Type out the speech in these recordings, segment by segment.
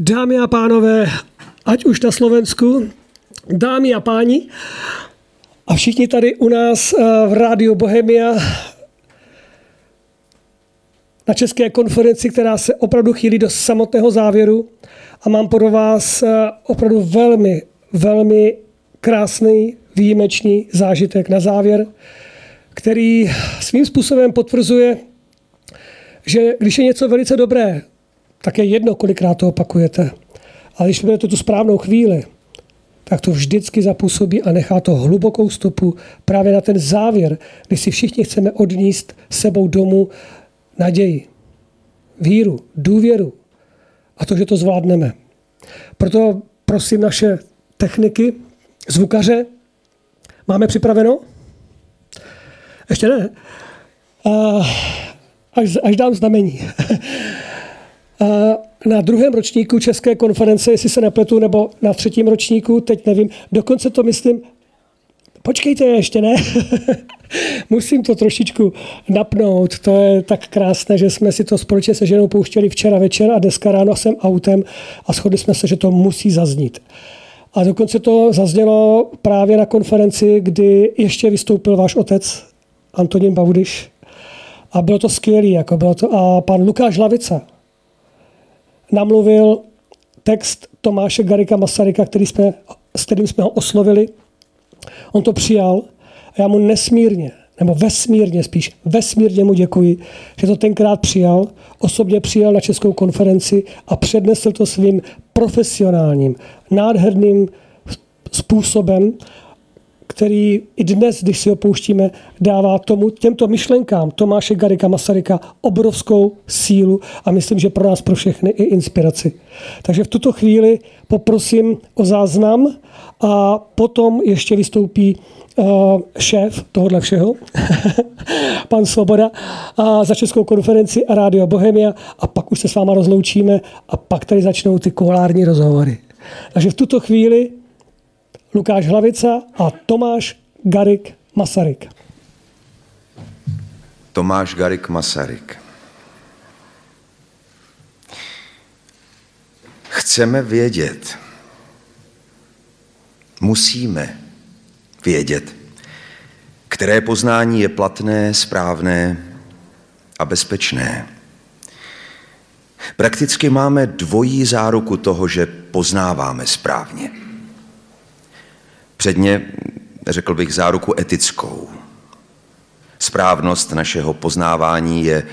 Dámy a pánové, ať už na Slovensku, dámy a páni, a všichni tady u nás eh, v Rádiu Bohemia na České konferenci, která se opravdu chýlí do samotného závěru. A mám pro vás eh, opravdu velmi, velmi krásný, výjimečný zážitek na závěr, který svým způsobem potvrzuje, že když je něco velice dobré, tak je jedno, kolikrát to opakujete. Ale když budete tu správnou chvíli, tak to vždycky zapůsobí a nechá to hlubokou stopu právě na ten závěr, kdy si všichni chceme odníst sebou domů naději, víru, důvěru a to, že to zvládneme. Proto prosím naše techniky, zvukaře, máme připraveno? Ještě ne. Až, až dám znamení. na druhém ročníku České konference, jestli se nepletu, nebo na třetím ročníku, teď nevím, dokonce to myslím, počkejte ještě, ne? Musím to trošičku napnout, to je tak krásné, že jsme si to společně se ženou pouštěli včera večer a dneska ráno jsem autem a shodli jsme se, že to musí zaznít. A dokonce to zaznělo právě na konferenci, kdy ještě vystoupil váš otec, Antonín Baudiš. A bylo to skvělé. Jako bylo to, a pan Lukáš Lavica, namluvil text Tomáše Garika Masaryka, který jsme, s kterým jsme ho oslovili. On to přijal a já mu nesmírně, nebo vesmírně spíš, vesmírně mu děkuji, že to tenkrát přijal, osobně přijal na Českou konferenci a přednesl to svým profesionálním, nádherným způsobem který i dnes, když si ho pouštíme, dává tomu, těmto myšlenkám Tomáše Garika Masaryka obrovskou sílu a myslím, že pro nás, pro všechny i inspiraci. Takže v tuto chvíli poprosím o záznam a potom ještě vystoupí uh, šéf tohohle všeho, pan Svoboda, a za Českou konferenci a Rádio Bohemia a pak už se s váma rozloučíme a pak tady začnou ty kolární rozhovory. Takže v tuto chvíli Lukáš Hlavica a Tomáš Garik Masaryk. Tomáš Garik Masaryk. Chceme vědět, musíme vědět, které poznání je platné, správné a bezpečné. Prakticky máme dvojí záruku toho, že poznáváme správně. Předně, řekl bych, záruku etickou. Správnost našeho poznávání je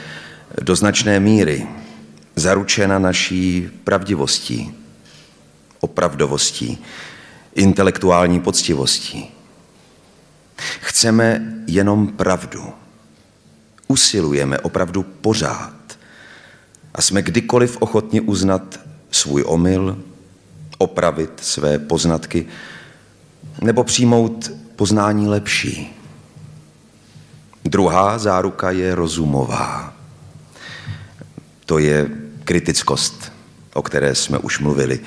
do značné míry zaručena naší pravdivostí, opravdovostí, intelektuální poctivostí. Chceme jenom pravdu. Usilujeme opravdu pořád a jsme kdykoliv ochotni uznat svůj omyl, opravit své poznatky, nebo přijmout poznání lepší. Druhá záruka je rozumová. To je kritickost, o které jsme už mluvili.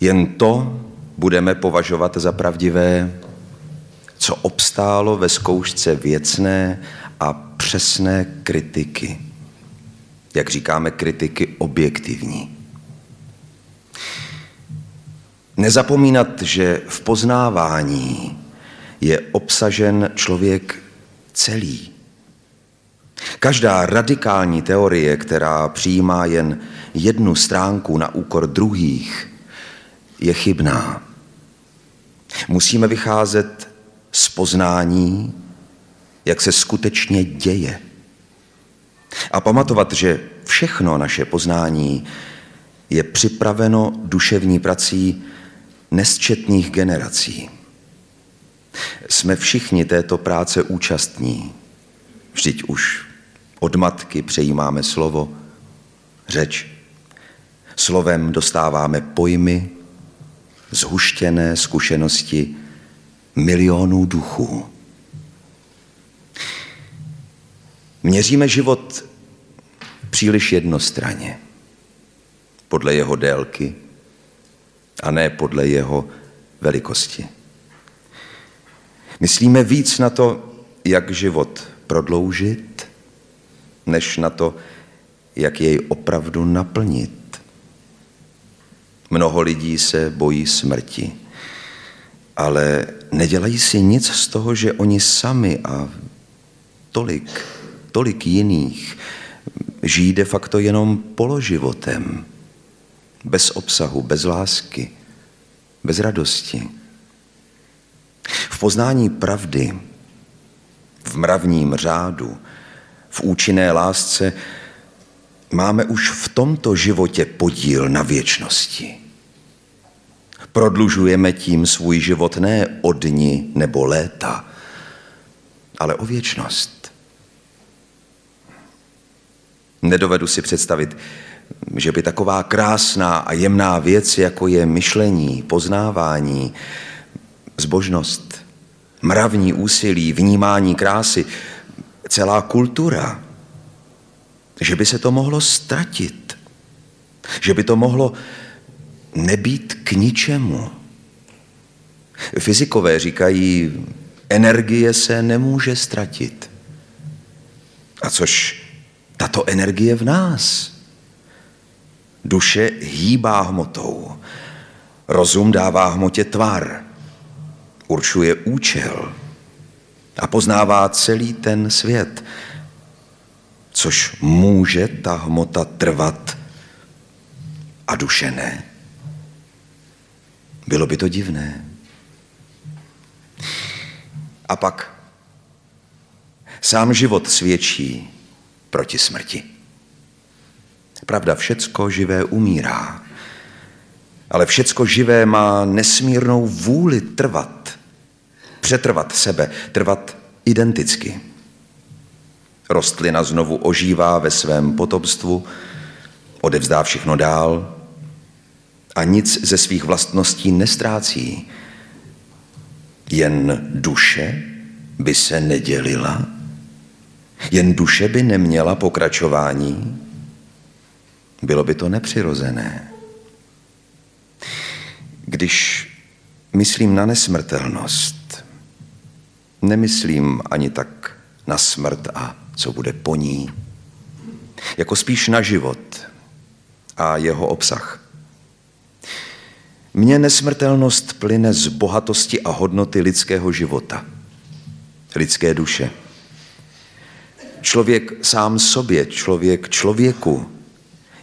Jen to budeme považovat za pravdivé, co obstálo ve zkoušce věcné a přesné kritiky. Jak říkáme, kritiky objektivní. Nezapomínat, že v poznávání je obsažen člověk celý. Každá radikální teorie, která přijímá jen jednu stránku na úkor druhých, je chybná. Musíme vycházet z poznání, jak se skutečně děje. A pamatovat, že všechno naše poznání je připraveno duševní prací nesčetných generací. Jsme všichni této práce účastní. Vždyť už od matky přejímáme slovo, řeč. Slovem dostáváme pojmy, zhuštěné zkušenosti milionů duchů. Měříme život příliš jednostranně, podle jeho délky, a ne podle jeho velikosti. Myslíme víc na to, jak život prodloužit, než na to, jak jej opravdu naplnit. Mnoho lidí se bojí smrti, ale nedělají si nic z toho, že oni sami a tolik, tolik jiných žijí de facto jenom položivotem, bez obsahu, bez lásky, bez radosti. V poznání pravdy, v mravním řádu, v účinné lásce máme už v tomto životě podíl na věčnosti. Prodlužujeme tím svůj život ne o dni nebo léta, ale o věčnost. Nedovedu si představit, že by taková krásná a jemná věc, jako je myšlení, poznávání, zbožnost, mravní úsilí, vnímání krásy, celá kultura, že by se to mohlo ztratit, že by to mohlo nebýt k ničemu. Fyzikové říkají, energie se nemůže ztratit. A což tato energie v nás. Duše hýbá hmotou. Rozum dává hmotě tvar. Určuje účel. A poznává celý ten svět. Což může ta hmota trvat a duše ne. Bylo by to divné. A pak sám život svědčí proti smrti. Pravda, všecko živé umírá, ale všecko živé má nesmírnou vůli trvat, přetrvat sebe, trvat identicky. Rostlina znovu ožívá ve svém potomstvu, odevzdá všechno dál a nic ze svých vlastností nestrácí. Jen duše by se nedělila, jen duše by neměla pokračování, bylo by to nepřirozené. Když myslím na nesmrtelnost, nemyslím ani tak na smrt a co bude po ní, jako spíš na život a jeho obsah. Mně nesmrtelnost plyne z bohatosti a hodnoty lidského života, lidské duše. Člověk sám sobě, člověk člověku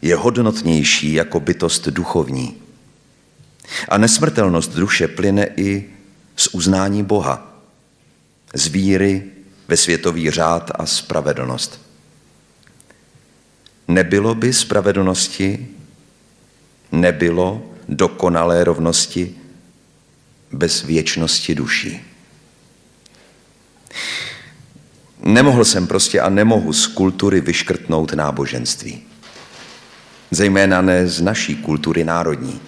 je hodnotnější jako bytost duchovní. A nesmrtelnost duše plyne i z uznání Boha, z víry ve světový řád a spravedlnost. Nebylo by spravedlnosti, nebylo dokonalé rovnosti bez věčnosti duší. Nemohl jsem prostě a nemohu z kultury vyškrtnout náboženství. Zejména ne z naší kultury národní.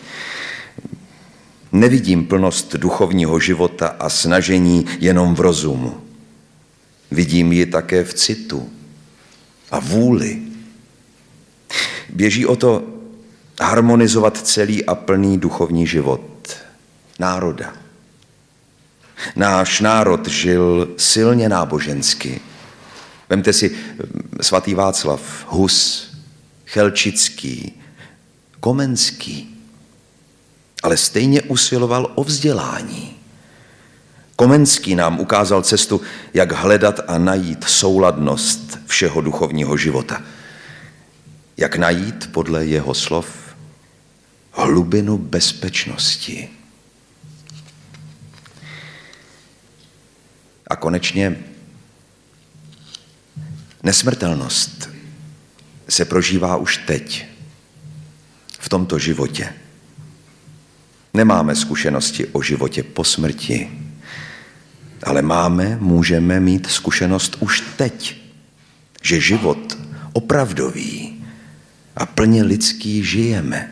Nevidím plnost duchovního života a snažení jenom v rozumu. Vidím ji také v citu a vůli. Běží o to harmonizovat celý a plný duchovní život národa. Náš národ žil silně nábožensky. Vemte si svatý Václav, Hus, Chelčický, Komenský, ale stejně usiloval o vzdělání. Komenský nám ukázal cestu, jak hledat a najít souladnost všeho duchovního života. Jak najít podle jeho slov hlubinu bezpečnosti. A konečně nesmrtelnost se prožívá už teď, v tomto životě. Nemáme zkušenosti o životě po smrti, ale máme, můžeme mít zkušenost už teď, že život opravdový a plně lidský žijeme.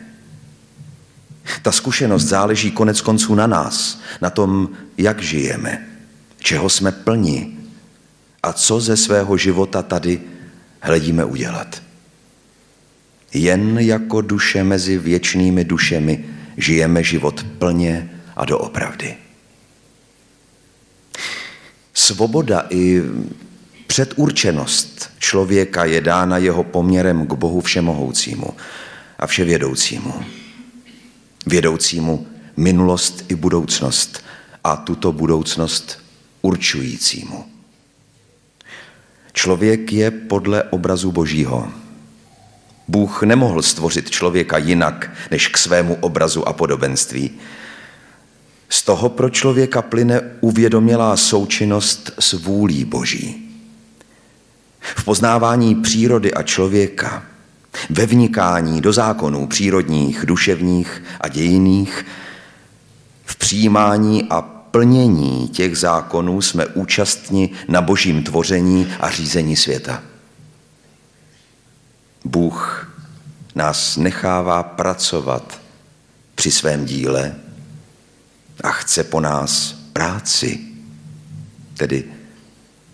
Ta zkušenost záleží konec konců na nás, na tom, jak žijeme, čeho jsme plni a co ze svého života tady hledíme udělat. Jen jako duše mezi věčnými dušemi žijeme život plně a doopravdy. Svoboda i předurčenost člověka je dána jeho poměrem k Bohu všemohoucímu a vševědoucímu. vědoucímu minulost i budoucnost a tuto budoucnost určujícímu. Člověk je podle obrazu Božího. Bůh nemohl stvořit člověka jinak než k svému obrazu a podobenství. Z toho pro člověka plyne uvědomělá součinnost s vůlí Boží. V poznávání přírody a člověka, ve vnikání do zákonů přírodních, duševních a dějiných, v přijímání a plnění těch zákonů jsme účastni na božím tvoření a řízení světa. Bůh nás nechává pracovat při svém díle a chce po nás práci, tedy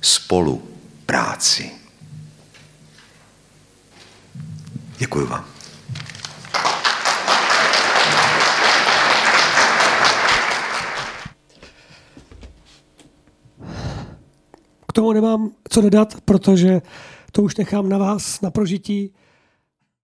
spolu práci. Děkuji vám. K tomu nemám co dodat, protože to už nechám na vás, na prožití.